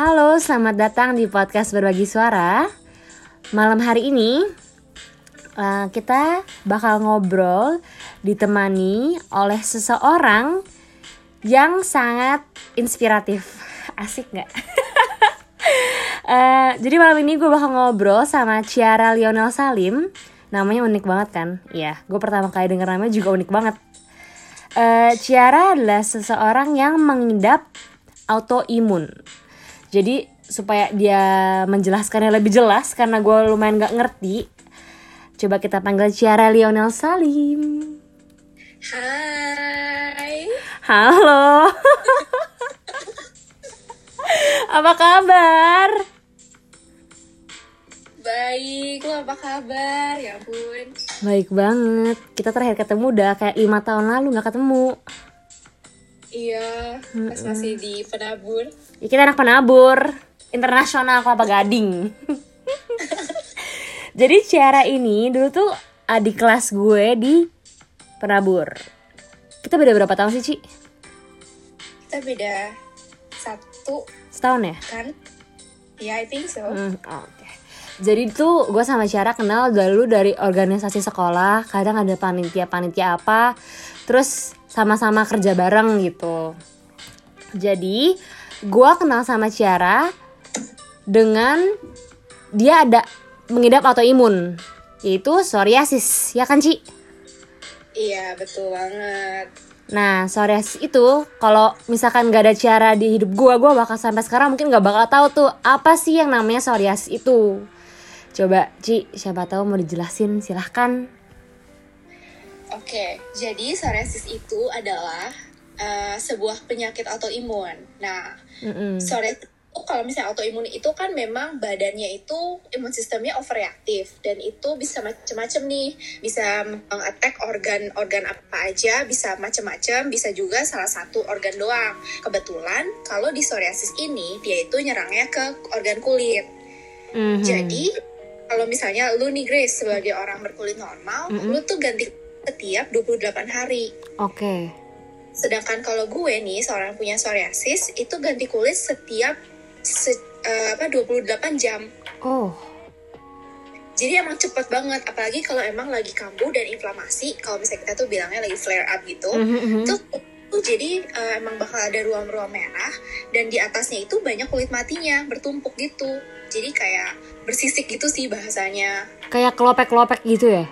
Halo, selamat datang di podcast Berbagi Suara. Malam hari ini uh, kita bakal ngobrol ditemani oleh seseorang yang sangat inspiratif. Asik nggak? uh, jadi malam ini gue bakal ngobrol sama Ciara Lionel Salim. Namanya unik banget kan? Iya, gue pertama kali denger namanya juga unik banget. Uh, Ciara adalah seseorang yang mengidap autoimun. Jadi supaya dia menjelaskannya lebih jelas karena gue lumayan gak ngerti. Coba kita panggil Ciara Lionel Salim. Hai. Halo. apa kabar? Baik, lo apa kabar? Ya ampun. Baik banget. Kita terakhir ketemu udah kayak lima tahun lalu nggak ketemu. Iya, pas masih di penabur. Ya, kita anak penabur internasional kelapa gading. Jadi Ciara ini dulu tuh adik kelas gue di penabur. Kita beda berapa tahun sih, Ci? Kita beda satu Setahun ya? kan? Ya, I think so. Hmm, oke. Jadi tuh gue sama Ciara kenal dulu dari organisasi sekolah, kadang ada panitia-panitia apa, terus sama-sama kerja bareng gitu. Jadi gue kenal sama Ciara dengan dia ada mengidap autoimun, yaitu psoriasis, ya kan Ci? Iya, betul banget. Nah, psoriasis itu kalau misalkan gak ada Ciara di hidup gue, gue bakal sampai sekarang mungkin gak bakal tahu tuh apa sih yang namanya psoriasis itu. Coba Ci, siapa tahu mau dijelasin, silahkan. Oke, jadi psoriasis itu adalah eh, sebuah penyakit autoimun. Nah, Mm-mm. psoriasis itu kalau misalnya autoimun itu kan memang badannya itu imun sistemnya overreaktif dan itu bisa macam-macam nih bisa mengattack organ-organ apa aja bisa macam-macam bisa juga salah satu organ doang kebetulan kalau di psoriasis ini dia itu nyerangnya ke organ kulit Mhm. jadi kalau misalnya lu nih Grace sebagai orang berkulit normal Mm-mm. lu tuh ganti setiap 28 hari Oke. Sedangkan kalau gue nih seorang punya psoriasis itu ganti kulit setiap se- eh, apa 28 jam. Oh. Jadi emang cepet banget apalagi kalau emang lagi kambuh dan inflamasi kalau misalnya kita tuh bilangnya lagi flare up gitu. Mhm, mhm. Tuh tuh jadi eh, emang bakal ada ruam-ruam merah dan di atasnya itu banyak kulit matinya bertumpuk gitu. Jadi kayak bersisik gitu sih bahasanya. Kayak kelopek-kelopek gitu ya?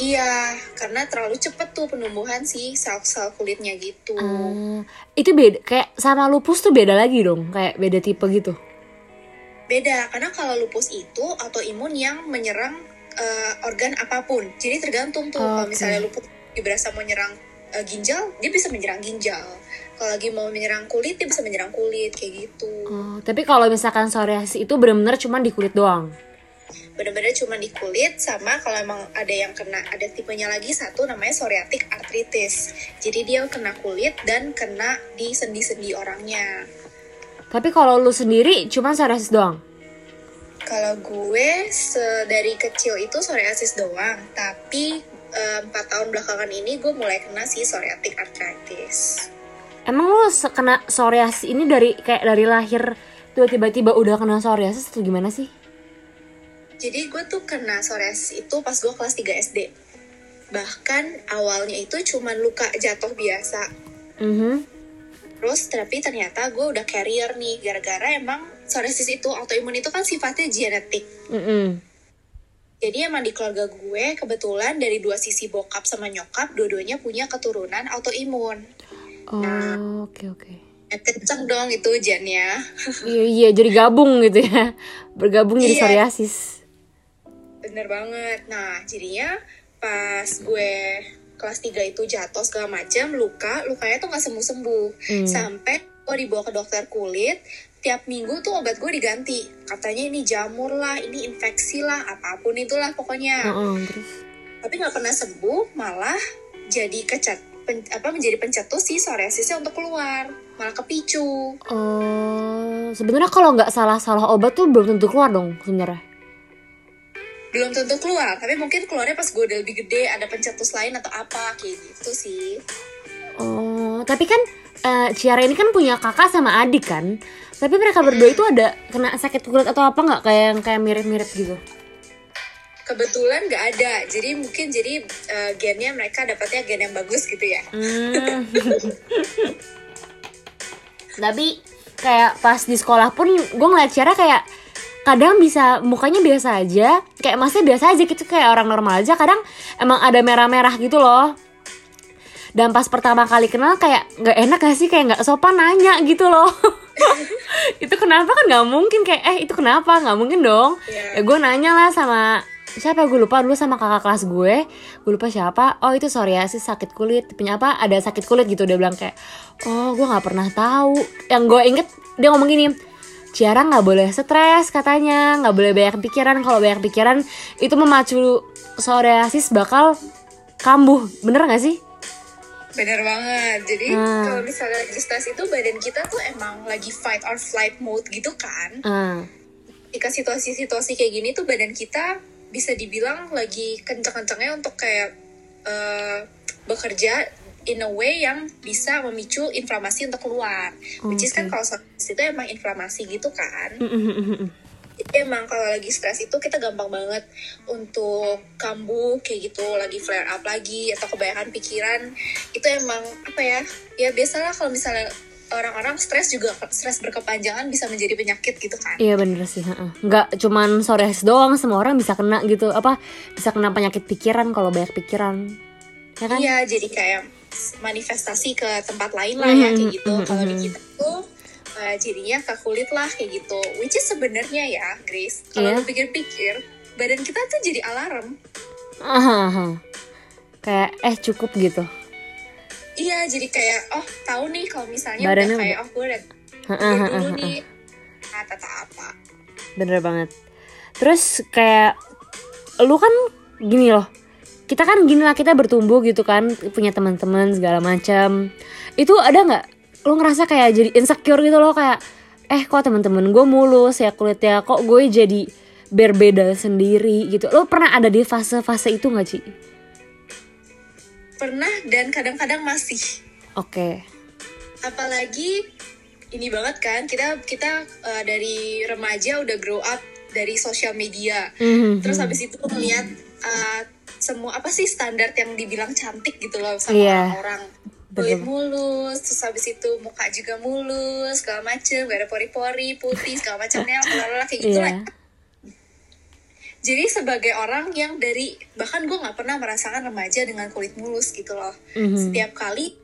Iya, karena terlalu cepet tuh penumbuhan si sel-sel kulitnya gitu. Ah, itu beda kayak sama lupus tuh beda lagi dong, kayak beda tipe gitu. Beda, karena kalau lupus itu autoimun yang menyerang eh, organ apa pun. Jadi tergantung tuh, kalau Oke. misalnya lupus berasa menyerang eh, ginjal, dia bisa menyerang ginjal. Kalau lagi mau menyerang kulit, dia bisa menyerang kulit, kayak gitu. Oh, tapi kalau misalkan psoriasis itu bener-bener cuma di kulit doang. Bener-bener cuma di kulit, sama kalau emang ada yang kena, ada tipenya lagi satu namanya psoriatic arthritis. Jadi dia kena kulit dan kena di sendi-sendi orangnya. Tapi kalau lu sendiri cuma psoriasis doang. Kalau gue dari kecil itu psoriasis doang, tapi eh, empat tahun belakangan ini gue mulai kena si psoriatic arthritis. Emang lu kena psoriasis ini dari kayak dari lahir tiba-tiba udah kena psoriasis atau gimana sih? Jadi gue tuh kena psoriasis itu pas gue kelas 3 SD. Bahkan awalnya itu cuman luka jatuh biasa. Mhm. Terus tapi ternyata gue udah carrier nih gara-gara emang psoriasis itu autoimun itu kan sifatnya genetik. Mm-mm. Jadi emang di keluarga gue kebetulan dari dua sisi bokap sama nyokap dua-duanya punya keturunan autoimun. Oh, oke oke. Ya, kenceng dong itu gennya. Iya iya jadi gabung gitu ya. Bergabung jadi Iya. psoriasis. Bener banget. Nah, jadinya pas gue kelas 3 itu jatuh segala macam, luka, lukanya tuh nggak sembuh-sembuh. Hmm. Sampai gue dibawa ke dokter kulit, tiap minggu tuh obat gue diganti. Katanya ini jamur lah, ini infeksi lah, apa pun itulah pokoknya. Heeh, terus. Tapi nggak pernah sembuh, malah jadi kecat pen- apa menjadi pencetus si psoriasisnya untuk keluar, malah kepicu. Oh, sebenarnya kalau nggak salah-salah obat tuh belum tentu keluar dong sebenarnya. Belum tentu keluar tapi mungkin keluarnya pas gue udah lebih gede ada pencetus lain atau apa kayak gitu sih. Oh, tapi kan eh, Ciara ini kan punya kakak sama adik kan? Tapi mereka berdua itu ada kena sakit kulit atau apa nggak? Kayak yang kayak mirip-mirip gitu? Kebetulan nggak ada. Jadi mungkin jadi eh, gennya mereka dapatnya gen yang bagus gitu ya. Hmm. Tapi kayak pas di sekolah pun gue ngeliat Ciara kayak kadang bisa mukanya biasa aja, kayak masih biasa aja gitu kayak orang normal aja. Kadang emang ada merah-merah gitu loh. Dan pas pertama kali kenal kayak nggak enak gak sih kayak nggak sopan nanya gitu loh. itu kenapa kan nggak mungkin kayak eh itu kenapa nggak mungkin dong. Iya. Ya gue nanya lah sama siapa gue lupa dulu sama kakak kelas gue gue lupa siapa oh itu psoriasis sakit kulit tipenya apa ada sakit kulit gitu dia bilang kayak oh gue nggak pernah tahu yang gue inget dia ngomong gini Ciara nggak boleh stres katanya. Nggak boleh banyak pikiran. Kalau banyak pikiran itu memacu psoriasis bakal kambuh. Bener nggak sih? Bener banget. Jadi Hmm. kalau misalnya lagi stres itu badan kita tuh emang lagi fight or flight mode gitu kan. Ah, ketika situasi-situasi kayak gini tuh badan kita bisa dibilang lagi kenceng-kencengnya untuk kayak eh, bekerja in a way yang bisa memicu inflamasi untuk keluar. Which is kan kalau stres itu emang inflamasi gitu kan. Jadi emang kalau lagi stres itu kita gampang banget untuk kambuh kayak gitu, lagi flare up lagi atau kebanyakan pikiran. Itu emang apa ya? Ya biasalah kalau misalnya orang-orang stres juga stres berkepanjangan bisa menjadi penyakit gitu kan. Iya bener sih, heeh. nggak cuman psoriasis doang, semua orang bisa kena gitu, apa bisa kena penyakit pikiran kalau banyak pikiran, ya kan? Iya, jadi kayak manifestasi ke tempat lain lah ya kayak gitu. Mhm, Kalau di kita tuh eh, jadinya ke kulit lah kayak gitu. Which is sebenarnya ya, Grace, kalau lu pikir-pikir, badan kita tuh jadi alarm. Aha, aha. Kayak eh cukup gitu. Iya, jadi kayak oh tahu nih kalau misalnya Badannya udah kayak oh gue udah dulu nih kata apa. Bener banget. Terus kayak lu kan gini loh. Kita kan gini lah kita bertumbuh gitu kan, punya teman-teman segala macam. Itu ada nggak lu ngerasa kayak jadi insecure gitu loh kayak eh kok teman-teman gue mulus ya kulitnya kok gue jadi berbeda sendiri gitu. Lu pernah ada di fase-fase itu nggak sih? Pernah dan kadang-kadang masih. Oke. apalagi ini banget kan kita kita eh, dari remaja udah grow up dari sosial media Mhm. terus habis itu ngeliat eh, semua apa sih standar yang dibilang cantik gitu loh sama Iya. orang kulit mulus terus habis itu muka juga mulus segala macem gak ada pori-pori putih segala macamnya lalala kayak gitu lah Iya. jadi sebagai orang yang dari bahkan gue nggak pernah merasakan remaja dengan kulit mulus gitu loh Mhm. setiap kali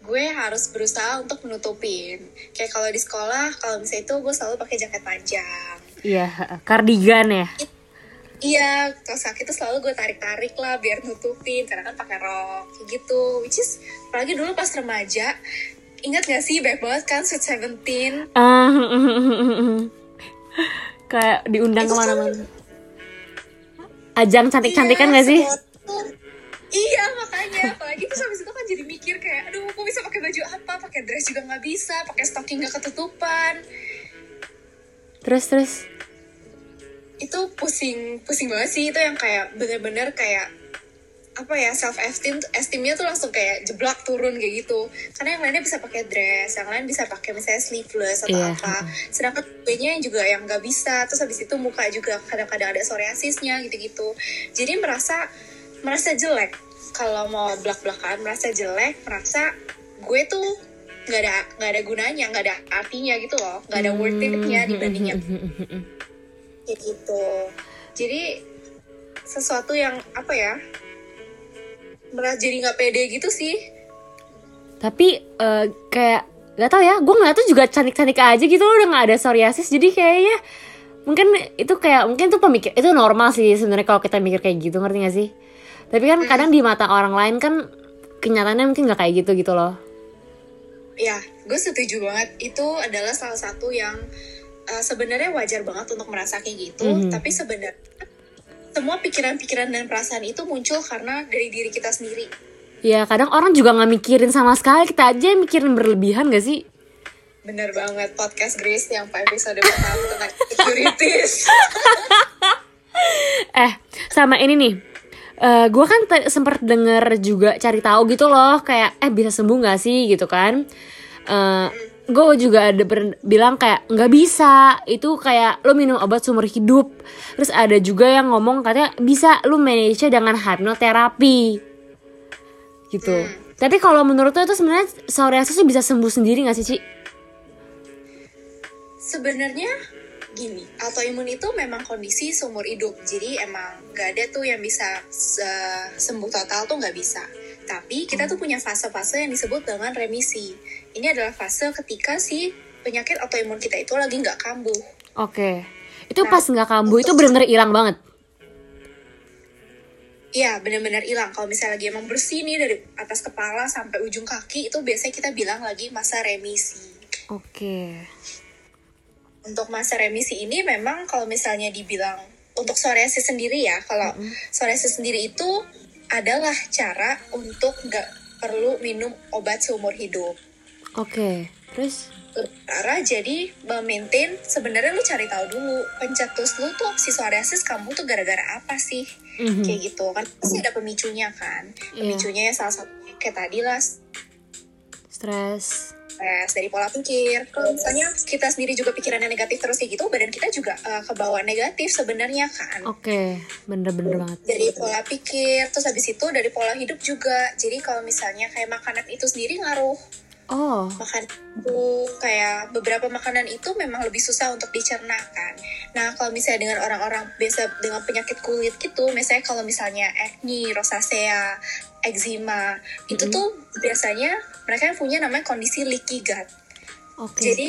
gue harus berusaha untuk menutupin kayak kalau di sekolah kalau misalnya itu gue selalu pakai jaket panjang Iya, kardigan ya. Iya kalau sakit tuh selalu gue tarik tarik lah biar nutupin. Karena kan pakai rok kayak gitu. Which is apalagi dulu pas remaja ingat gak sih baik banget kan Sweet Seventeen? Ah, kayak diundang Itu kan- ke mana-mana. Ajang cantik-cantikan Iya, gak sih? Iya makanya. Apalagi terus habis itu kan jadi mikir kayak aduh gue bisa pakai baju apa? Pakai dress juga nggak bisa pakai stocking nggak ketutupan. Terus terus. Itu pusing pusing banget sih. Itu yang kayak bener-bener kayak apa ya self esteem esteemnya tuh langsung kayak jeblak turun kayak gitu. Karena yang lainnya bisa pakai dress yang lain bisa pakai misalnya sleeveless atau Iya, apa. Sedangkan gue nya juga yang nggak bisa. Terus habis itu muka juga kadang-kadang ada psoriasisnya gitu-gitu. Jadi merasa merasa jelek. Kalau mau belak-belakan merasa jelek merasa gue tuh nggak ada nggak ada gunanya nggak ada artinya gitu loh. Nggak ada worth it-nya dibandingnya kayak gitu jadi sesuatu yang apa ya merasa jadi nggak pede gitu sih Tapi eh, kayak gak tau ya, gue ngeliat tuh juga cantik-cantik aja gitu loh udah gak ada psoriasis jadi kayaknya mungkin itu kayak mungkin tuh pemikir itu normal sih sebenarnya kalau kita mikir kayak gitu ngerti gak sih? Tapi kan kadang di mata orang lain kan kenyataannya mungkin gak kayak gitu gitu loh. ya gue setuju banget itu adalah salah satu yang uh, sebenarnya wajar banget untuk merasa kayak gitu Mhm. tapi sebenarnya semua pikiran-pikiran dan perasaan itu muncul karena dari diri kita sendiri Ya kadang orang juga gak mikirin sama sekali kita aja yang mikirin berlebihan gak sih? bener banget podcast Grace yang episode pertama tentang insecurities Eh, sama ini nih. eh gue kan sempet denger juga cari tahu gitu loh kayak eh bisa sembuh nggak sih gitu kan uh, gue juga ada bilang kayak nggak bisa itu kayak lo minum obat seumur hidup terus ada juga yang ngomong katanya bisa lo manage dengan hipnoterapi gitu hmm. tapi kalau menurut lo itu sebenarnya psoriasis itu bisa sembuh sendiri nggak sih Ci? Sebenarnya gini, autoimun itu memang kondisi seumur hidup. Jadi emang gak ada tuh yang bisa sembuh total tuh nggak bisa. Tapi kita tuh punya fase-fase yang disebut dengan remisi. Ini adalah fase ketika si penyakit autoimun kita itu lagi nggak kambuh. Oke, itu nah, pas nggak kambuh itu benar-benar hilang banget. Iya, benar-benar hilang. Kalau misalnya lagi emang bersih nih dari atas kepala sampai ujung kaki, itu biasanya kita bilang lagi masa remisi. Oke untuk masa remisi ini memang kalau misalnya dibilang untuk psoriasis sendiri ya, kalau mm -hmm. psoriasis sendiri itu adalah cara untuk nggak perlu minum obat seumur hidup. Oke, okay. terus? Cara jadi memaintain sebenarnya lu cari tahu dulu pencetus lu tuh si psoriasis kamu tuh gara-gara apa sih? Mm-hmm. Kayak gitu kan pasti ada pemicunya kan. Yeah. Pemicunya ya salah satu kayak tadi lah stres stres dari pola pikir kalau misalnya kita sendiri juga pikirannya negatif terus kayak gitu badan kita juga uh, ke bawah negatif sebenarnya kan oke okay. bener-bener banget dari pola pikir terus habis itu dari pola hidup juga jadi kalau misalnya kayak makanan itu sendiri ngaruh Oh. Makan itu kayak beberapa makanan itu memang lebih susah untuk dicerna kan. Nah kalau misalnya dengan orang-orang biasa dengan penyakit kulit gitu, misalnya kalau misalnya acne, rosacea, eczema mm-hmm. itu tuh biasanya mereka yang punya namanya kondisi leaky gut. Okay. Jadi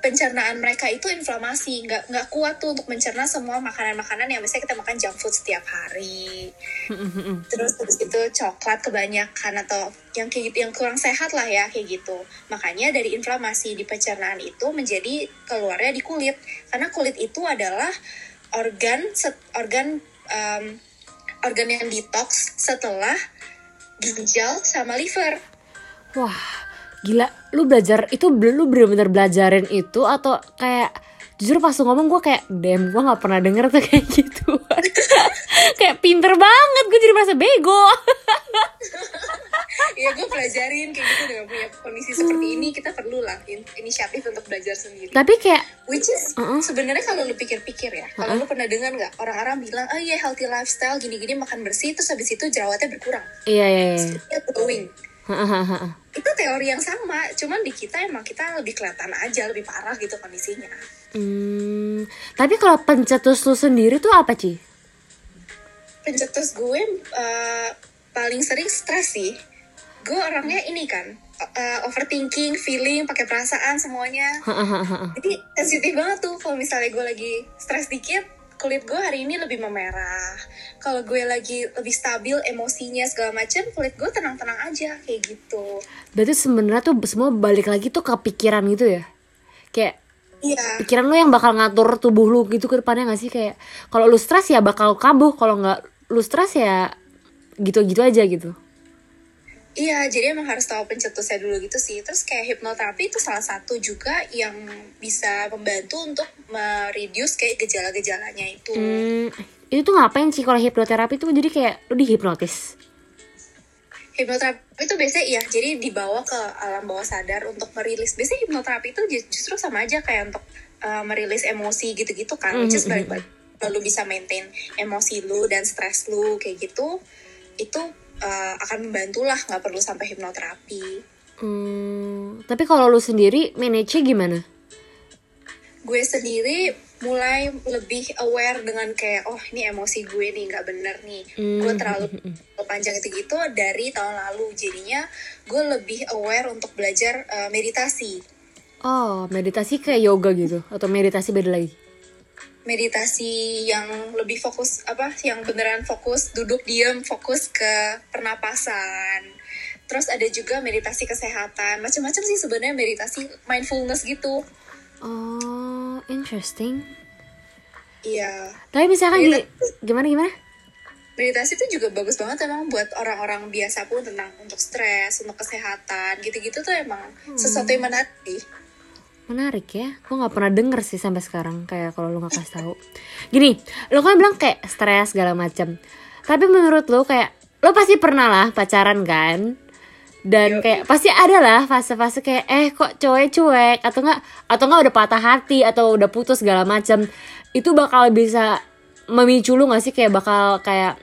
pencernaan mereka itu inflamasi, nggak nggak kuat tuh untuk mencerna semua makanan-makanan yang misalnya kita makan junk food setiap hari. Mm-hmm. Terus terus itu coklat kebanyakan atau yang kayak gitu yang kurang sehat lah ya kayak gitu. Makanya dari inflamasi di pencernaan itu menjadi keluarnya di kulit karena kulit itu adalah organ organ um, organ yang detox setelah ginjal sama liver. Wah, gila. Lu belajar itu lu bener-bener belajarin itu atau kayak jujur pas lu ngomong gue kayak dem gue nggak pernah denger tuh kayak gitu kayak pinter banget gue jadi merasa bego Iya gue pelajarin kayak gitu dengan punya kondisi seperti ini kita perlu lah in inisiatif untuk belajar sendiri. Tapi kayak which is uh -uh. sebenarnya kalau lu pikir-pikir ya, kalau uh -uh. lu pernah dengar nggak orang-orang bilang, oh iya healthy lifestyle gini-gini makan bersih terus habis itu jerawatnya berkurang. Iya iya. iya. glowing. itu teori yang sama, cuman di kita emang kita lebih kelihatan aja lebih parah gitu kondisinya. Hmm, tapi kalau pencetus lu sendiri tuh apa sih? Pencetus gue uh, paling sering stres sih gue orangnya ini kan uh, overthinking, feeling, pakai perasaan semuanya. Jadi sensitif banget tuh kalau misalnya gue lagi stres dikit, kulit gue hari ini lebih memerah. Kalau gue lagi lebih stabil emosinya segala macam, kulit gue tenang-tenang aja kayak gitu. Berarti sebenarnya tuh semua balik lagi tuh ke pikiran gitu ya? Kayak Iya. Pikiran lo yang bakal ngatur tubuh lu gitu ke depannya gak sih kayak kalau lu stres ya bakal kambuh, kalau nggak lu stres ya gitu-gitu aja gitu. Iya, jadi emang harus tahu pencetusnya dulu gitu sih. Terus kayak hipnoterapi itu salah satu juga yang bisa membantu untuk mereduce kayak gejala-gejalanya itu. Hmm, itu tuh ngapain sih kalau hipnoterapi tuh jadi kayak lu dihipnotis? Hipnoterapi itu biasanya iya, jadi dibawa ke alam bawah sadar untuk merilis. Biasanya hipnoterapi itu justru sama aja kayak untuk uh, merilis emosi gitu-gitu kan. Mm -hmm. Which is hmm, balik-balik. Lalu bisa maintain emosi lu dan stres lu kayak gitu. Itu uh, akan membantu lah nggak perlu sampai hipnoterapi. Hmm, tapi kalau lu sendiri manage gimana? Gue sendiri mulai lebih aware dengan kayak oh ini emosi gue nih nggak bener nih hmm. gue terlalu panjang itu gitu dari tahun lalu jadinya gue lebih aware untuk belajar uh, meditasi oh meditasi kayak yoga gitu atau meditasi beda lagi meditasi yang lebih fokus apa yang beneran fokus duduk diam fokus ke pernapasan. Terus ada juga meditasi kesehatan. Macam-macam sih sebenarnya meditasi mindfulness gitu. Oh interesting. Iya. Tapi misalkan gini, gimana gimana? Meditasi itu juga bagus banget emang buat orang-orang biasa pun tentang untuk stres untuk kesehatan gitu-gitu tuh emang hmm. sesuatu yang menarik Menarik ya, gue gak pernah denger sih sampai sekarang kayak kalau lu gak kasih tahu. Gini, lo kan bilang kayak stres segala macam. Tapi menurut lo kayak lo pasti pernah lah pacaran kan? dan kayak pasti ada lah fase-fase kayak eh kok cowok cuek atau enggak atau enggak udah patah hati atau udah putus segala macam itu bakal bisa memicu lu gak sih kayak bakal kayak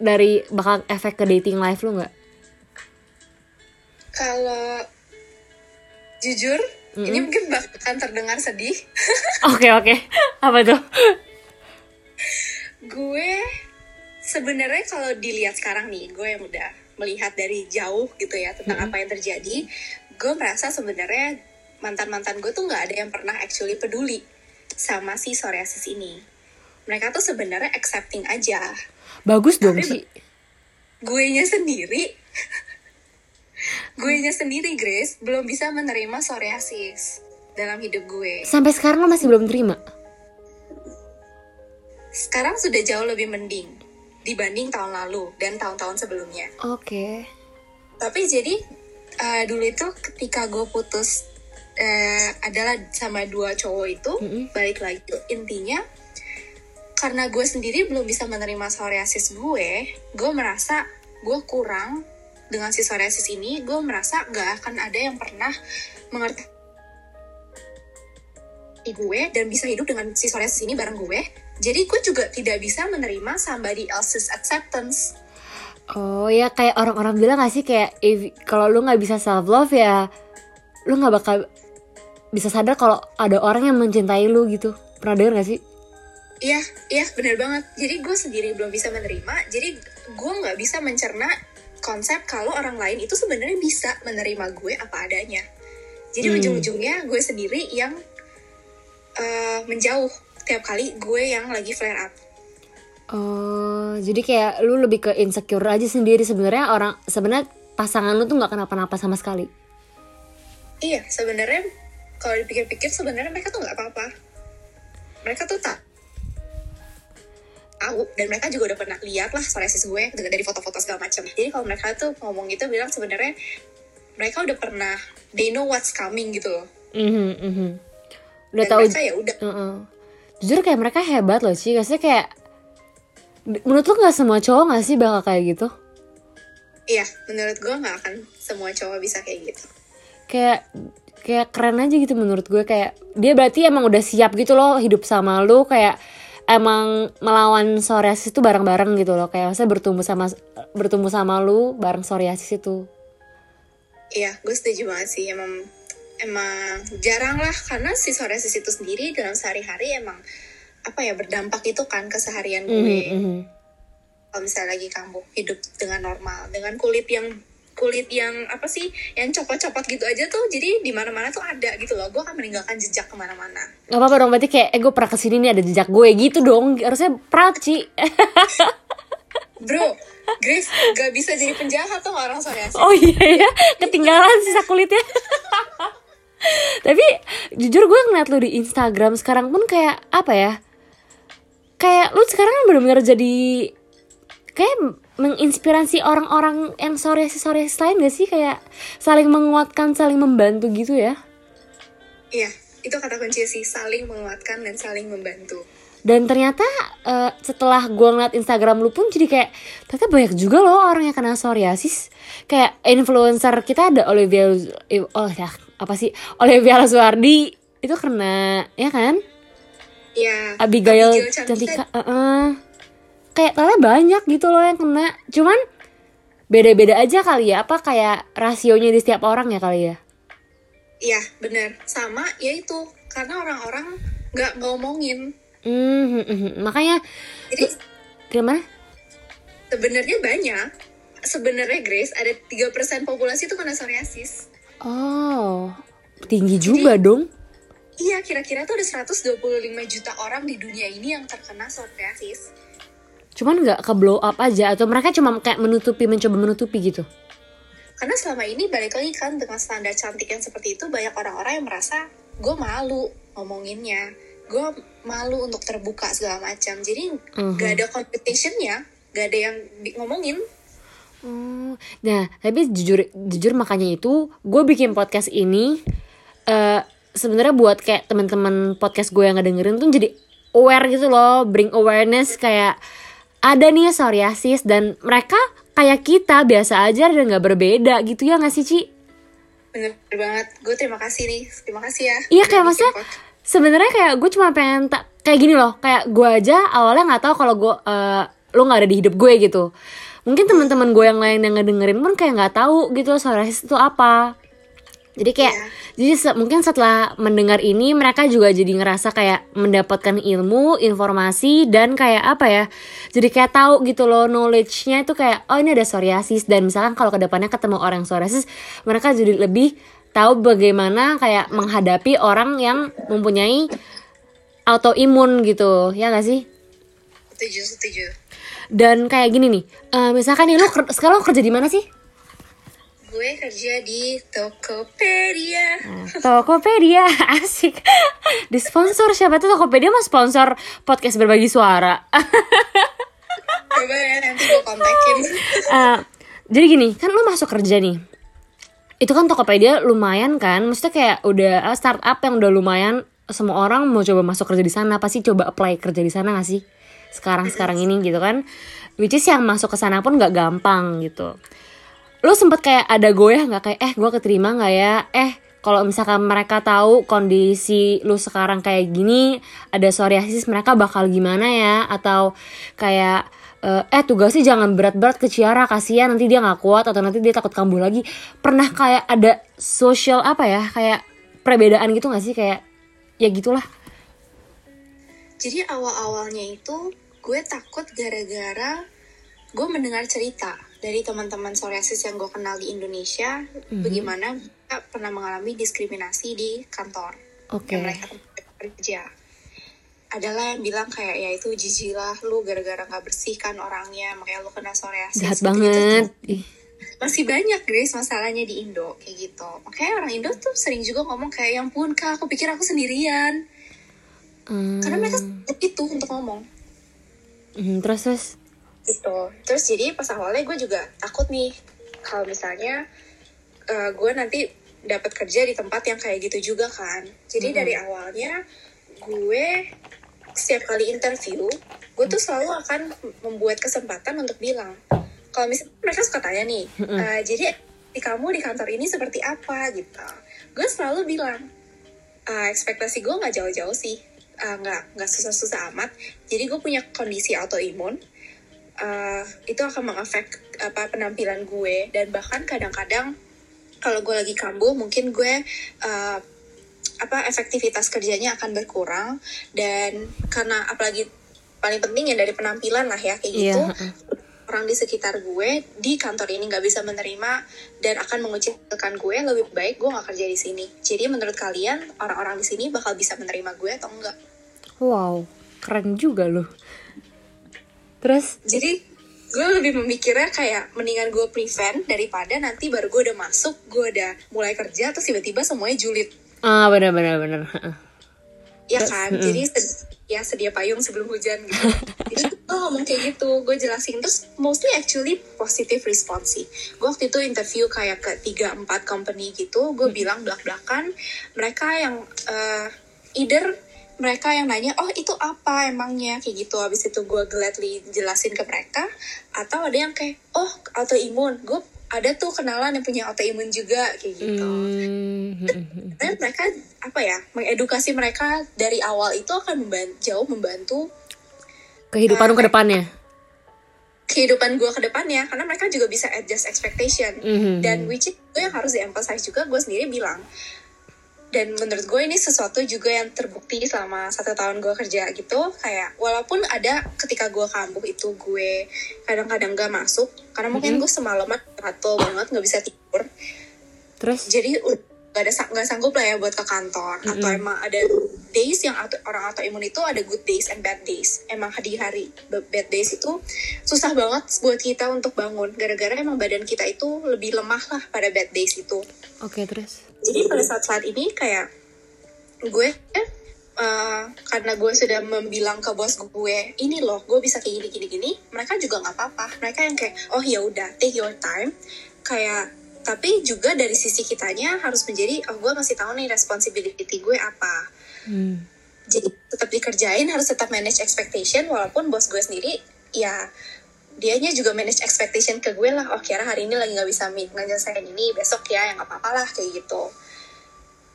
dari bakal efek ke dating life lu nggak? Kalau jujur, mm-hmm. ini mungkin bahkan terdengar sedih. Oke oke, okay, okay. apa tuh? gue sebenarnya kalau dilihat sekarang nih, gue yang udah melihat dari jauh gitu ya tentang mm-hmm. apa yang terjadi, gue merasa sebenarnya mantan mantan gue tuh nggak ada yang pernah actually peduli sama si psoriasis ini. Mereka tuh sebenarnya accepting aja. Bagus dong sih. Gue nya sendiri gue nya sendiri Grace belum bisa menerima psoriasis dalam hidup gue. Sampai sekarang lo masih belum terima? Sekarang sudah jauh lebih mending dibanding tahun lalu dan tahun-tahun sebelumnya. Oke. Okay. Tapi jadi uh, dulu itu ketika gue putus uh, adalah sama dua cowok itu mm -hmm. balik lagi intinya karena gue sendiri belum bisa menerima psoriasis gue, gue merasa gue kurang dengan si psoriasis ini gue merasa gak akan ada yang pernah mengerti gue dan bisa hidup dengan si psoriasis ini bareng gue jadi gue juga tidak bisa menerima somebody else's acceptance oh ya kayak orang-orang bilang gak sih kayak kalau lu nggak bisa self love ya lu nggak bakal bisa sadar kalau ada orang yang mencintai lu gitu pernah denger gak sih Iya, iya benar banget. Jadi gue sendiri belum bisa menerima. Jadi gue nggak bisa mencerna konsep kalau orang lain itu sebenarnya bisa menerima gue apa adanya. Jadi hmm. ujung-ujungnya gue sendiri yang uh, menjauh tiap kali gue yang lagi flare up. Oh, jadi kayak lu lebih ke insecure aja sendiri sebenarnya orang sebenarnya pasangan lu tuh nggak kenapa-napa sama sekali. Iya, sebenarnya kalau dipikir-pikir sebenarnya mereka tuh nggak apa-apa. Mereka tuh tak tahu. Dan mereka juga udah pernah lihat lah psoriasis gue dari foto-foto segala macam jadi kalau mereka tuh ngomong gitu bilang sebenarnya mereka udah pernah they know what's coming gitu loh. Mm -hmm, udah tahu ya udah. Uh -uh. jujur kayak mereka hebat loh sih kasih kayak menurut lo nggak semua cowok nggak sih bakal kayak gitu? Iya menurut gue nggak akan semua cowok bisa kayak gitu. Kayak kayak keren aja gitu menurut gue. Kayak dia berarti emang udah siap gitu loh hidup sama lo kayak emang melawan psoriasis itu bareng-bareng gitu loh. Kayak saya bertumbuh sama bertumbuh sama lu bareng psoriasis itu. Iya gue setuju banget sih. Emang emang jarang lah. Karena si psoriasis itu sendiri dalam sehari-hari emang apa ya berdampak itu kan keseharian gue. Mm -hmm. kalau misalnya lagi kamu hidup dengan normal dengan kulit yang kulit yang apa sih yang copot-copot gitu aja tuh jadi di mana-mana tuh ada gitu loh. Gue akan meninggalkan jejak ke mana-mana. Gak apa-apa dong berarti kayak eh gue pernah ke sini nih ada jejak gue gitu dong. Harusnya praci bro Grace gak bisa jadi penjahat tuh orang psoriasis oh iya ya ketinggalan sisa kulitnya. Tapi jujur gue ngeliat lu di Instagram sekarang pun kayak apa ya kayak lu sekarang bener-bener jadi kayak menginspirasi orang-orang yang psoriasis-psoriasis lain gak sih kayak saling menguatkan, saling membantu gitu ya? Iya, itu kata kunci sih, saling menguatkan dan saling membantu. Dan ternyata uh, setelah gue ngeliat Instagram lu pun jadi kayak ternyata banyak juga loh orang yang kena psoriasis. Kayak influencer kita ada Olivia oh ya apa sih Olivia Laswardi itu kena ya kan? Iya. Abigail, Abigail Cantika. Uh -uh kayak ternyata banyak gitu loh yang kena. Cuman beda-beda aja kali ya. Apa kayak rasionya di setiap orang ya kali ya? Iya bener. Sama ya itu. Karena orang-orang nggak ngomongin. Mm -hmm, makanya jadi gimana sebenarnya banyak. Sebenarnya Grace ada tiga persen populasi itu kena psoriasis. Oh tinggi juga jadi, dong. Iya, kira-kira tuh ada 125 juta orang di dunia ini yang terkena psoriasis cuman nggak ke blow up aja atau mereka cuma kayak menutupi mencoba menutupi gitu? Karena selama ini balik lagi kan dengan standar cantik yang seperti itu banyak orang-orang yang merasa gue malu ngomonginnya. Gue malu untuk terbuka segala macam. Jadi uh-huh. gak ada competitionnya gak ada yang ngomongin. Oh, nah tapi jujur jujur makanya itu gue bikin podcast ini uh, sebenarnya buat kayak teman-teman podcast gue yang ngedengerin tuh jadi aware gitu loh, bring awareness kayak ada nih psoriasis dan mereka kayak kita biasa aja dan nggak berbeda gitu ya nggak sih Ci? bener banget. Gue terima kasih nih. Terima kasih ya. Iya kayak maksudnya sebenarnya kayak gue cuma pengen tak kayak gini loh kayak gue aja awalnya nggak tahu kalau gue eh, lo nggak ada di hidup gue gitu. Mungkin teman-teman gue yang lain yang ngedengerin pun kayak nggak tahu gitu suara rasis itu apa jadi kayak Iya. jadi se- mungkin setelah mendengar ini mereka juga jadi ngerasa kayak mendapatkan ilmu informasi dan kayak apa ya jadi kayak tahu gitu loh knowledge-nya itu kayak oh ini ada psoriasis. Dan misalkan kalau ke depannya ketemu orang psoriasis mereka jadi lebih tahu bagaimana kayak menghadapi orang yang mempunyai autoimun gitu. Ya gak sih? Setuju setuju. Dan kayak gini nih eh, misalkan nih ker- sekarang lo kerja di mana sih gue kerja di Tokopedia. Nah, Tokopedia asik. Di sponsor siapa tuh? Tokopedia mah sponsor podcast berbagi suara. Coba ya nanti gue kontakin Eh, jadi gini kan lo masuk kerja nih. Itu kan Tokopedia lumayan kan? Maksudnya kayak udah eh, startup yang udah lumayan semua orang mau coba masuk kerja di sana. Pasti coba apply kerja di sana gak sih? Sekarang sekarang ini gitu kan? Which is yang masuk ke sana pun nggak gampang gitu lo sempet kayak ada goyah nggak? Kayak eh gue keterima nggak ya? Eh kalau misalkan mereka tahu kondisi lu sekarang kayak gini ada psoriasis mereka bakal gimana ya? Atau kayak eh, eh tugasnya jangan berat-berat ke Ciara kasihan nanti dia nggak kuat atau nanti dia takut kambuh lagi. Pernah kayak ada social apa ya kayak perbedaan gitu nggak sih? Kayak ya gitulah. Jadi awal-awalnya itu gue takut gara-gara gue mendengar cerita dari teman-teman psoriasis yang gue kenal di Indonesia bagaimana mereka pernah mengalami diskriminasi di kantor oke yang mereka kerja. Adalah yang bilang kayak ya itu jijik lah lu gara-gara nggak bersih kan orangnya makanya lu kena psoriasis. jahat Gitu-gitu. banget Ih, Masih banyak Grace masalahnya di Indo kayak gitu. Makanya orang Indo tuh sering juga ngomong kayak yang pun kak aku pikir aku sendirian. hmm, Karena mereka itu untuk ngomong. hmm, terus terus gitu. Terus jadi pas awalnya gue juga takut nih kalau misalnya eh, gue nanti dapat kerja di tempat yang kayak gitu juga kan. Jadi dari awalnya gue setiap kali interview gue tuh selalu akan membuat kesempatan untuk bilang kalau misalnya mereka suka tanya nih eh, jadi di kamu di kantor ini seperti apa? gitu. Gue selalu bilang eh, ekspektasi gue nggak jauh-jauh sih. Eh, nggak nggak susah-susah amat. Jadi gue punya kondisi autoimun eh, itu akan mengefek apa penampilan gue. Dan bahkan kadang-kadang kalau gue lagi kambuh mungkin gue eh, apa efektivitas kerjanya akan berkurang. Dan karena apalagi paling penting ya dari penampilan lah ya kayak Iya, gitu heeh. orang di sekitar gue di kantor ini nggak bisa menerima dan akan mengucilkan gue lebih baik gue nggak kerja di sini. Jadi menurut kalian orang-orang di sini bakal bisa menerima gue atau enggak wow keren juga loh terus? Jadi gue lebih memikirnya kayak mendingan gue prevent daripada nanti baru gue udah masuk gue udah mulai kerja terus tiba-tiba semuanya julid. Ah benar benar benar. Ya kan? Jadi sed- ya sedia payung sebelum hujan gitu. Jadi gue ngomong kayak gitu. Gue jelasin. Terus mostly actually positive response sih. Gue waktu itu interview kayak ke tiga empat company gitu. Gue bilang belak belakan mereka yang eh, either mereka yang nanya oh itu apa emangnya? Kayak gitu. Habis itu gue gladly jelasin ke mereka. Atau ada yang kayak oh autoimun. Gue ada tuh kenalan yang punya autoimun juga kayak gitu. Hmm, hmm, hmm. dan mereka apa ya mengedukasi mereka dari awal itu akan membantu, jauh membantu kehidupan lu ke depannya? kehidupan gue ke depannya karena mereka juga bisa adjust expectation. Mhm. dan which itu yang harus diemphasize juga gue sendiri bilang dan menurut gue ini sesuatu juga yang terbukti selama satu tahun gue kerja gitu. Kayak walaupun ada ketika gue kambuh itu gue kadang-kadang gak masuk. Karena mungkin gue semalaman gatel banget nggak bisa tidur. Terus? Jadi gak ada nggak sanggup lah ya buat ke kantor. Atau emang ada days yang auto, orang autoimun itu ada good days and bad days. Emang di hari bad days itu susah banget buat kita untuk bangun. Gara-gara emang badan kita itu lebih lemah lah pada bad days itu. Oke terus jadi pada saat saat ini kayak gue eh, eh, karena gue sudah membilang ke bos gue ini loh gue bisa kayak gini gini gini mereka juga nggak apa-apa. Mereka yang kayak oh ya udah take your time. Kayak tapi juga dari sisi kitanya harus menjadi oh gue masih tahu nih responsibility gue apa. Hmm. jadi tetap dikerjain harus tetap manage expectation walaupun bos gue sendiri ya dianya juga manage expectation ke gue lah oh kira hari ini lagi nggak bisa meet nggak nyelesain ini besok ya yang apa apa lah kayak gitu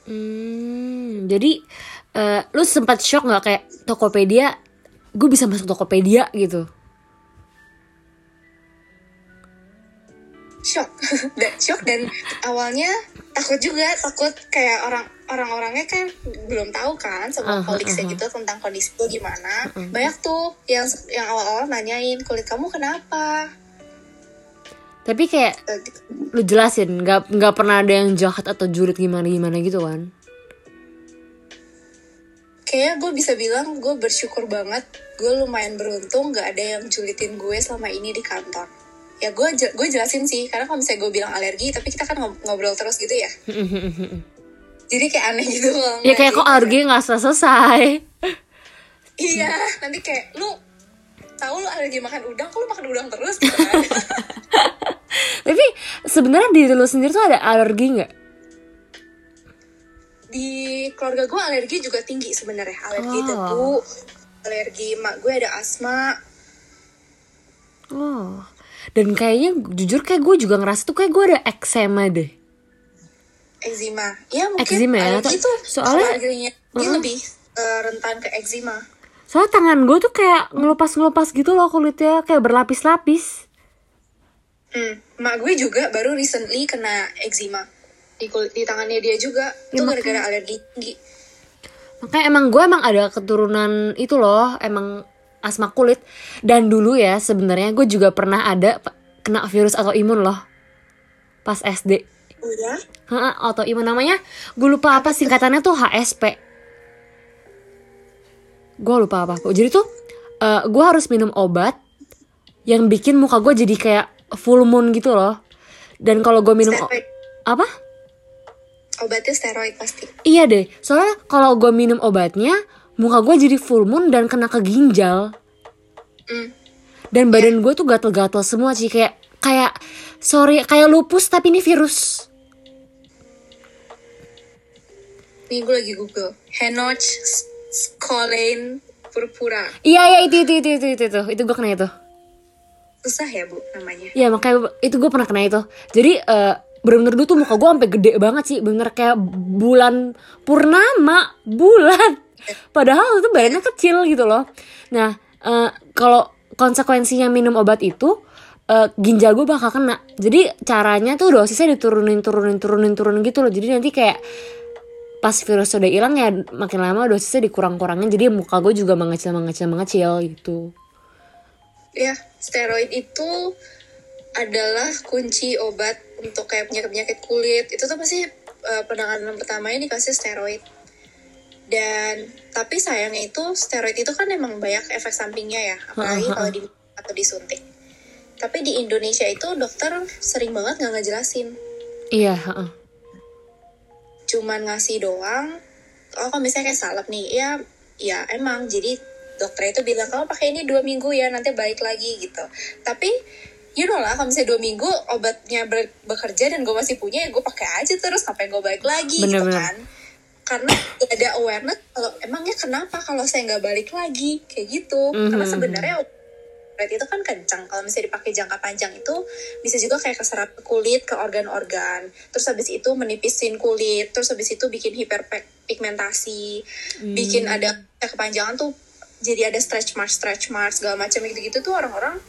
Hmm, jadi eh, lu sempat shock nggak kayak Tokopedia, gue bisa masuk Tokopedia gitu? Shock dan shock dan awalnya takut juga takut kayak orang orang-orangnya kan belum tahu kan semua Uh-huh, kondisinya uh-huh. gitu tentang kondisi lu gimana banyak tuh yang yang awal-awal nanyain kulit kamu kenapa Tapi kayak gitu. lu jelasin, nggak nggak pernah ada yang jahat atau julid gimana gimana gitu kan? kayaknya gue bisa bilang gue bersyukur banget gue lumayan beruntung gak ada yang julitin gue selama ini di kantor ya gue gue jelasin sih. Karena kalau misalnya gue bilang alergi tapi kita kan ngob- ngobrol terus gitu ya. Jadi kayak aneh gitu loh ya kayak kok alergi nggak selesai? Selesai. iya nanti kayak lu tahu lu alergi makan udang kok lu makan udang terus? Gitu kan. Tapi sebenarnya diri lu sendiri tuh ada alergi nggak? di keluarga gue alergi juga tinggi sebenarnya. Alergi Oh. debu alergi mak gue ada asma. Oh, dan kayaknya jujur kayak gue juga ngerasa tuh kayak gue ada eczema deh. eczema ya mungkin Eczema ya, atau- tuh soalnya- dia Uh-uh. lebih eh, rentan ke eczema Soalnya tangan gue tuh kayak ngelupas-ngelupas gitu loh kulitnya kayak berlapis-lapis. Hmm, mak gue juga baru recently kena eczema di kulit di tangannya dia juga itu Ya, gara-gara alergi. Makanya emang gue emang ada keturunan itu loh, emang asma kulit. Dan dulu ya sebenarnya gue juga pernah ada kena virus autoimun loh. Pas SD. Oh ya? Heeh, autoimun namanya. Gue lupa apa singkatannya tuh HSP. Gue lupa apa. Jadi tuh gue harus minum obat yang bikin muka gue jadi kayak full moon gitu loh. Dan kalau gue minum Steroid. apa? Obatnya steroid pasti. Iya deh, soalnya kalau gue minum obatnya, muka gue jadi full moon dan kena ke ginjal. Hmm. Dan badan gue tuh gatel-gatel semua sih kayak kayak sorry kayak lupus tapi ini virus. Nih gue lagi google. Henoch Scoline purpura. Iya iya itu itu itu itu itu itu, itu gue kena itu. Susah ya bu namanya. Iya makanya itu gue pernah kena itu. Jadi eh bener-bener dulu tuh muka gue sampai gede banget sih, bener kayak bulan purnama, bulan. Padahal itu badannya kecil gitu loh. Nah eh, kalau konsekuensinya minum obat itu eh, ginjal gue bakal kena. Jadi caranya tuh dosisnya diturunin, turunin, turunin, turunin gitu loh. Jadi nanti kayak pas virus udah hilang ya makin lama dosisnya dikurang-kurangin. Jadi muka gue juga mengecil, mengecil, mengecil gitu. Ya, steroid itu adalah kunci obat untuk kayak penyakit-penyakit kulit. Itu tuh pasti eh, penanganan pertamanya dikasih steroid. Dan tapi sayangnya itu steroid itu kan emang banyak efek sampingnya ya, apalagi kalau di atau disuntik. Tapi di Indonesia itu dokter sering banget nggak ngejelasin, Iya, cuman ngasih doang. Oh, kalau misalnya kayak salep nih, ya, ya emang. Jadi dokter itu bilang kamu pakai ini dua minggu ya, nanti balik lagi gitu. Tapi you know lah, kalau misalnya dua minggu obatnya ber- bekerja dan gue masih punya, ya gue pakai aja terus sampai gue balik lagi gitu Bener-bener. kan. Karena nggak ada awareness kalau emangnya kenapa kalau saya nggak balik lagi kayak gitu. Karena Mhm. sebenarnya obat itu kan kencang. Kalau misalnya dipakai jangka panjang itu bisa juga kayak keserap ke kulit, ke organ-organ. Terus habis itu menipisin kulit. Terus habis itu bikin hiperpigmentasi. Bikin ada kepanjangan tuh jadi ada stretch marks, stretch marks, segala macam gitu-gitu tuh orang-orang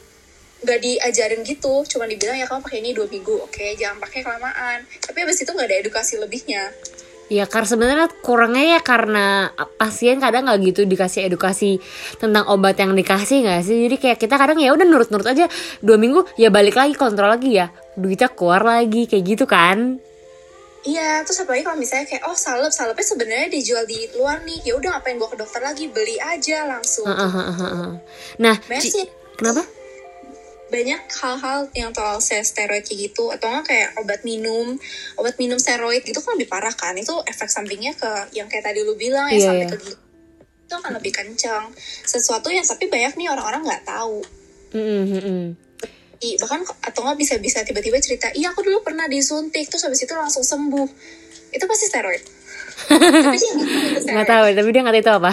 nggak diajarin gitu. Cuma dibilang ya kamu pakai ini dua minggu, oke jangan pakai kelamaan. Tapi habis itu nggak ada edukasi lebihnya. Ya karena sebenarnya kurangnya ya karena pasien kadang nggak gitu dikasih edukasi tentang obat yang dikasih nggak sih jadi kayak kita kadang ya udah nurut-nurut aja dua minggu ya balik lagi kontrol lagi ya duitnya keluar lagi kayak gitu kan Iya, terus apalagi kalau misalnya kayak oh salep, salepnya sebenarnya dijual di luar nih. Ya udah ngapain gua ke dokter lagi, beli aja langsung. Heeh, heeh, heeh. nah Banyak Ci- sih kenapa banyak hal-hal yang soal steroid kayak gitu atau nggak kayak obat minum obat minum steroid gitu kan lebih parah kan. Itu efek sampingnya ke yang kayak tadi lu bilang ya Iya, sampai iya. ke gigi itu akan lebih kencang sesuatu yang tapi banyak nih orang-orang nggak tahu. Mm, mm, mm. I, bahkan atau nggak bisa-bisa tiba-tiba cerita iya aku dulu pernah disuntik terus habis itu langsung sembuh. Itu pasti steroid. Tapi dia nggak tahu itu tapi dia nggak tahu itu apa?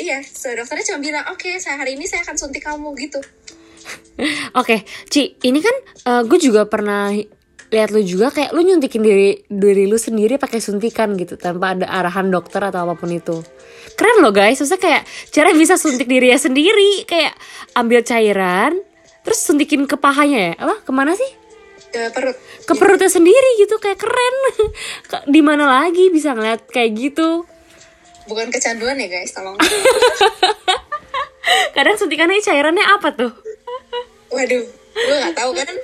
Iya so dokternya cuma bilang oke saya hari ini saya akan suntik kamu gitu Oke, Ci, ini kan uh, gue juga pernah lihat lu juga kayak lu nyuntikin diri diri lu sendiri pakai suntikan gitu tanpa ada arahan dokter atau apa pun itu. Keren loh guys, maksudnya kayak cara bisa suntik diri ya sendiri, kayak ambil cairan, terus suntikin ke pahanya ya, apa? Ke mana sih? Ke perut. Ke perutnya sendiri gitu, kayak keren. Di mana lagi bisa ngeliat kayak gitu? Bukan kecanduan ya guys, tolong. Kadang suntikannya cairannya apa tuh? Waduh, gue nggak tahu kan?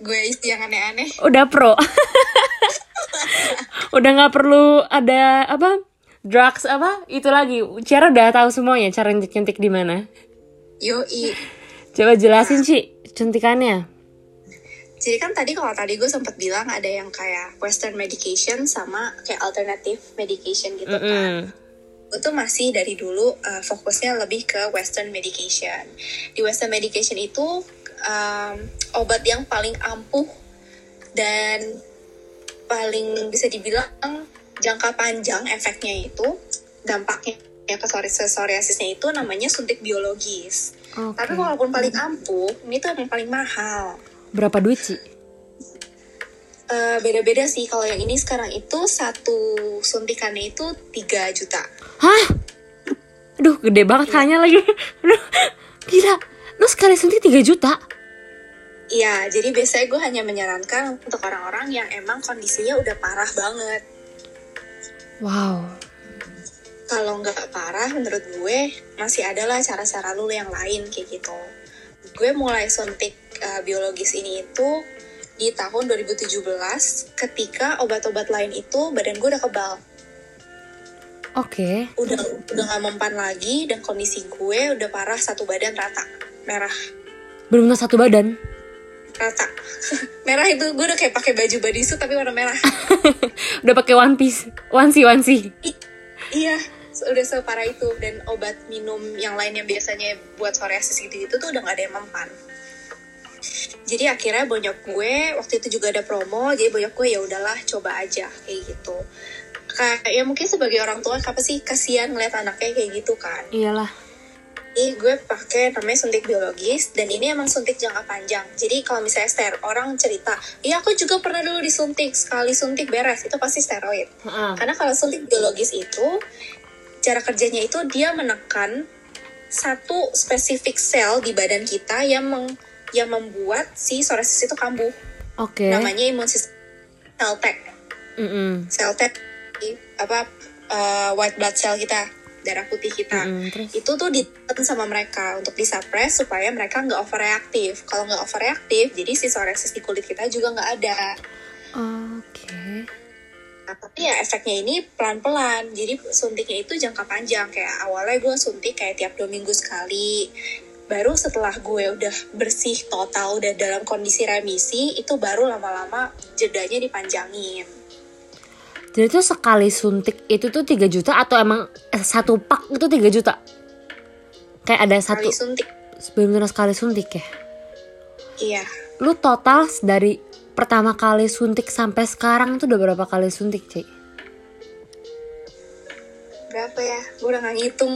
Gue isi yang aneh-aneh. Udah pro. Udah nggak perlu ada apa drugs apa itu lagi. Cara udah tahu semuanya cara nyentik di mana. Yoi. Coba jelasin sih cuntikannya. Jadi kan tadi kalau tadi gue sempat bilang ada yang kayak western medication sama kayak alternative medication gitu mm -hmm. Tuh masih dari dulu uh, fokusnya lebih ke western medication di western medication itu um, obat yang paling ampuh dan paling bisa dibilang jangka panjang efeknya itu dampaknya ya ke psoriasisnya itu namanya suntik biologis. Okay. Tapi walaupun paling ampuh, ini tuh yang paling mahal. Berapa duit sih? Uh, beda-beda sih. Kalau yang ini sekarang itu satu suntikannya itu 3 juta. Hah? Aduh, gede banget hanya lagi. Gila, lu sekali suntik 3 juta? Iya, jadi biasanya gue hanya menyarankan untuk orang-orang yang emang kondisinya udah parah banget. Wow. Kalau nggak parah, menurut gue masih ada lah cara-cara lu yang lain kayak gitu. Gue mulai suntik uh, biologis ini itu di tahun 2017 ketika obat-obat lain itu badan gue udah kebal. Oke. Okay. Udah udah gak mempan lagi dan kondisi gue udah parah satu badan rata merah. Belum satu badan? rata merah itu gue udah kayak pakai baju bodysuit tapi warna merah udah pakai one piece onesie onesie iya udah separah itu dan obat minum yang lain yang biasanya buat psoriasis gitu itu tuh udah gak ada yang mempan jadi akhirnya bonyok gue waktu itu juga ada promo jadi bonyok gue ya udahlah coba aja kayak gitu kayak ya mungkin sebagai orang tua apa sih kasihan ngeliat anaknya kayak gitu kan iyalah ini gue pakai namanya suntik biologis dan ini emang suntik jangka panjang. Jadi kalau misalnya ster orang cerita, iya aku juga pernah dulu disuntik sekali suntik beres itu pasti steroid. Uh. Karena kalau suntik biologis itu cara kerjanya itu dia menekan satu spesifik sel di badan kita yang meng, yang membuat si psoriasis itu kambuh. Oke. Okay. Namanya imun sistem sel T. Mm -hmm. Sel T apa uh, white blood cell kita darah putih kita mm, itu tuh ditekan sama mereka untuk disuppress supaya mereka nggak overreaktif kalau nggak overreaktif jadi si psoriasis di kulit kita juga nggak ada oke okay. nah, tapi ya efeknya ini pelan-pelan jadi suntiknya itu jangka panjang kayak awalnya gue suntik kayak tiap dua minggu sekali baru setelah gue udah bersih total udah dalam kondisi remisi itu baru lama-lama jedanya dipanjangin jadi tuh sekali suntik itu tuh 3 juta atau emang eh, satu pak itu 3 juta? Kayak ada sekali satu suntik. Benar sekali suntik ya? Iya. Lu total dari pertama kali suntik sampai sekarang tuh udah berapa kali suntik, Cik? Berapa ya? Gue udah gak ngitung.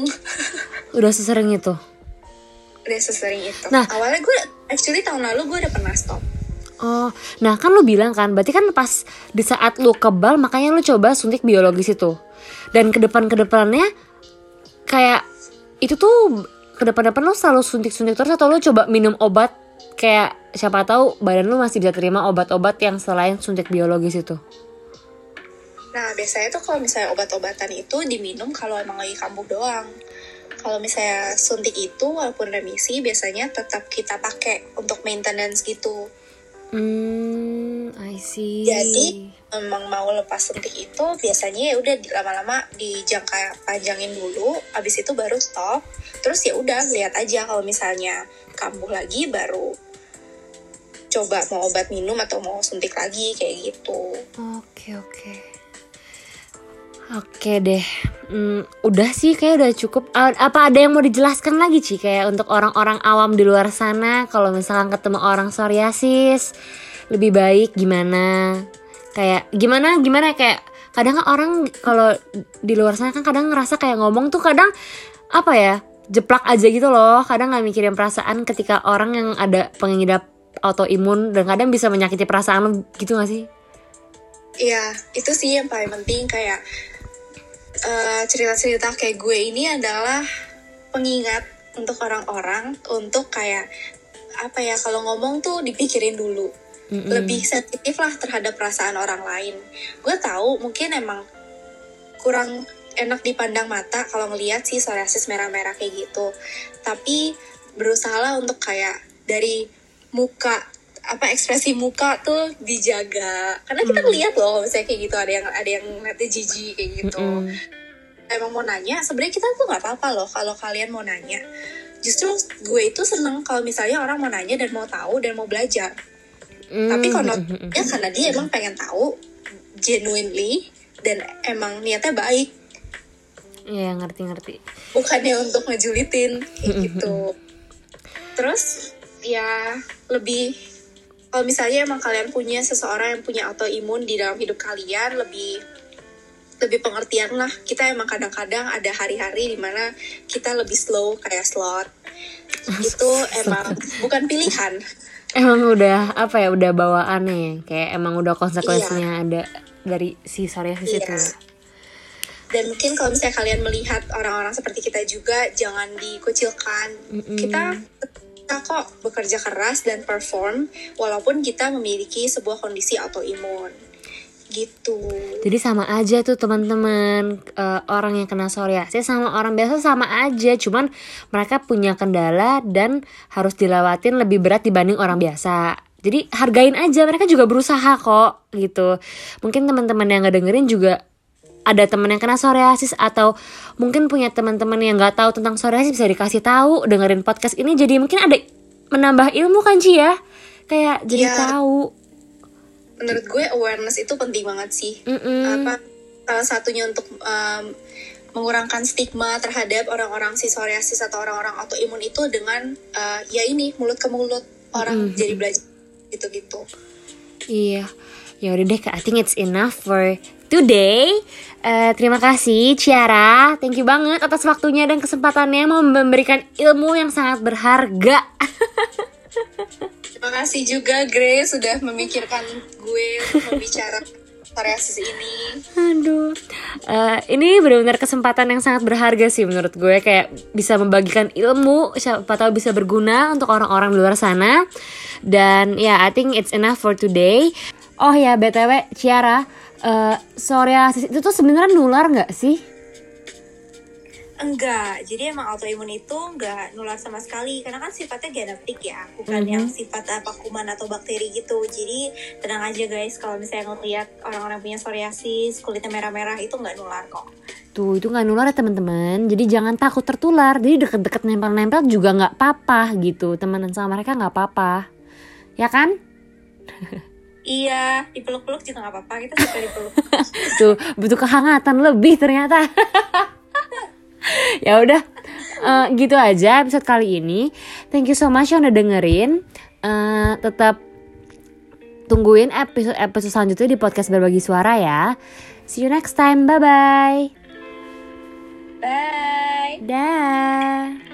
udah sesering itu? Udah sesering itu. Nah, awalnya gue actually tahun lalu gue udah pernah stop Oh, nah kan lu bilang kan, berarti kan pas di saat lu kebal makanya lu coba suntik biologis itu. Dan ke depan ke depannya kayak itu tuh ke depan-depan lu selalu suntik-suntik terus atau lu coba minum obat kayak siapa tahu badan lu masih bisa terima obat-obat yang selain suntik biologis itu. Nah, biasanya tuh kalau misalnya obat-obatan itu diminum kalau emang lagi kambuh doang. Kalau misalnya suntik itu walaupun remisi biasanya tetap kita pakai untuk maintenance gitu Hmm, I see. Jadi memang mau lepas suntik itu biasanya ya udah lama-lama dijangka panjangin dulu, abis itu baru stop. Terus ya udah lihat aja kalau misalnya kambuh lagi baru coba mau obat minum atau mau suntik lagi kayak gitu. Oke oke. Oke deh, hmm, udah sih kayak udah cukup. Apa ada yang mau dijelaskan lagi sih kayak untuk orang-orang awam di luar sana kalau misalkan ketemu orang psoriasis lebih baik gimana? Kayak gimana gimana? Kayak kadang kan orang kalau di luar sana kan kadang ngerasa kayak ngomong tuh kadang apa ya jeplak aja gitu loh. Kadang nggak mikirin perasaan ketika orang yang ada pengidap autoimun dan kadang bisa menyakiti perasaan lo gitu gak sih? Iya, itu sih yang paling penting. Kayak eh, cerita-cerita kayak gue ini adalah pengingat untuk orang-orang untuk kayak apa ya kalau ngomong tuh dipikirin dulu. Lebih sensitif lah terhadap perasaan orang lain. Gue tahu mungkin emang kurang enak dipandang mata kalau ngelihat sih psoriasis merah-merah kayak gitu. Tapi berusaha lah untuk kayak dari muka apa ekspresi muka tuh dijaga. Karena kita ngeliat loh misalnya kayak gitu ada yang ada yang ngeliatnya jijik kayak gitu. Emang mau nanya sebenarnya kita tuh nggak apa-apa loh kalau kalian mau nanya. Justru gue itu seneng kalau misalnya orang mau nanya dan mau tahu dan mau belajar. Tapi kalau ya karena dia emang pengen tahu genuinely dan emang niatnya baik. Iya ngerti-ngerti. Bukannya untuk ngejulitin kayak gitu. Terus ya lebih kalau misalnya emang kalian punya seseorang yang punya autoimun di dalam hidup kalian lebih lebih pengertian lah. Kita emang kadang-kadang ada hari-hari di mana kita lebih slow kayak slot. Itu emang bukan pilihan. Emang udah apa ya udah bawaannya ya? Kayak emang udah konsekuensinya ada dari si psoriasis Iya. itu dan mungkin kalau misalnya kalian melihat orang-orang seperti kita juga jangan dikucilkan. Kita kita kok bekerja keras dan perform walaupun kita memiliki sebuah kondisi autoimun gitu Jadi sama aja tuh teman-teman Eh, orang yang kena psoriasis sama orang biasa sama aja, cuman mereka punya kendala dan harus dilewatin lebih berat dibanding orang biasa. Jadi hargain aja mereka juga berusaha kok gitu. Mungkin teman-teman yang ngedengerin juga ada teman yang kena psoriasis atau mungkin punya teman-teman yang nggak tahu tentang psoriasis bisa dikasih tahu dengerin podcast ini. Jadi mungkin ada menambah ilmu kan Ci ya? Kayak jadi Iya. tahu. Menurut gue awareness itu penting banget sih. Mm-mm. apa salah satunya untuk um, mengurangkan stigma terhadap orang-orang si psoriasis atau orang-orang autoimun itu dengan uh, ya ini mulut ke mulut. Orang jadi belajar gitu-gitu. Iya, ya udah deh. I think it's enough for today. Eh, terima kasih Ciara, thank you banget atas waktunya dan kesempatannya mau memberikan ilmu yang sangat berharga. terima kasih juga Grace sudah memikirkan gue untuk membicara psoriasis ini Aduh, Eh, ini benar-benar kesempatan yang sangat berharga sih menurut gue kayak bisa membagikan ilmu, siapa tahu bisa berguna untuk orang-orang di luar sana. Dan ya, I think it's enough for today. Oh ya, btw Ciara, eh, psoriasis itu tuh sebenarnya nular nggak sih? Enggak, jadi emang autoimun itu enggak nular sama sekali karena kan sifatnya genetik ya, bukan yang sifat apa kuman atau bakteri gitu. Jadi tenang aja guys, kalau misalnya ngeliat orang-orang punya psoriasis, kulitnya merah-merah itu enggak nular kok. Tuh itu nggak nular ya teman-teman. Jadi jangan takut tertular. Jadi deket-deket nempel-nempel juga nggak apa-apa gitu. Temenan sama mereka nggak apa-apa. Ya kan? Iya, dipeluk-peluk juga nggak apa-apa, kita suka dipeluk. Tuh butuh kehangatan lebih ternyata. ya udah eh, gitu aja episode kali ini. Thank you so much yang udah dengerin. Eh, tetap tungguin episode episode selanjutnya di podcast berbagi suara ya. See you next time. Bye bye. Bye! Dah.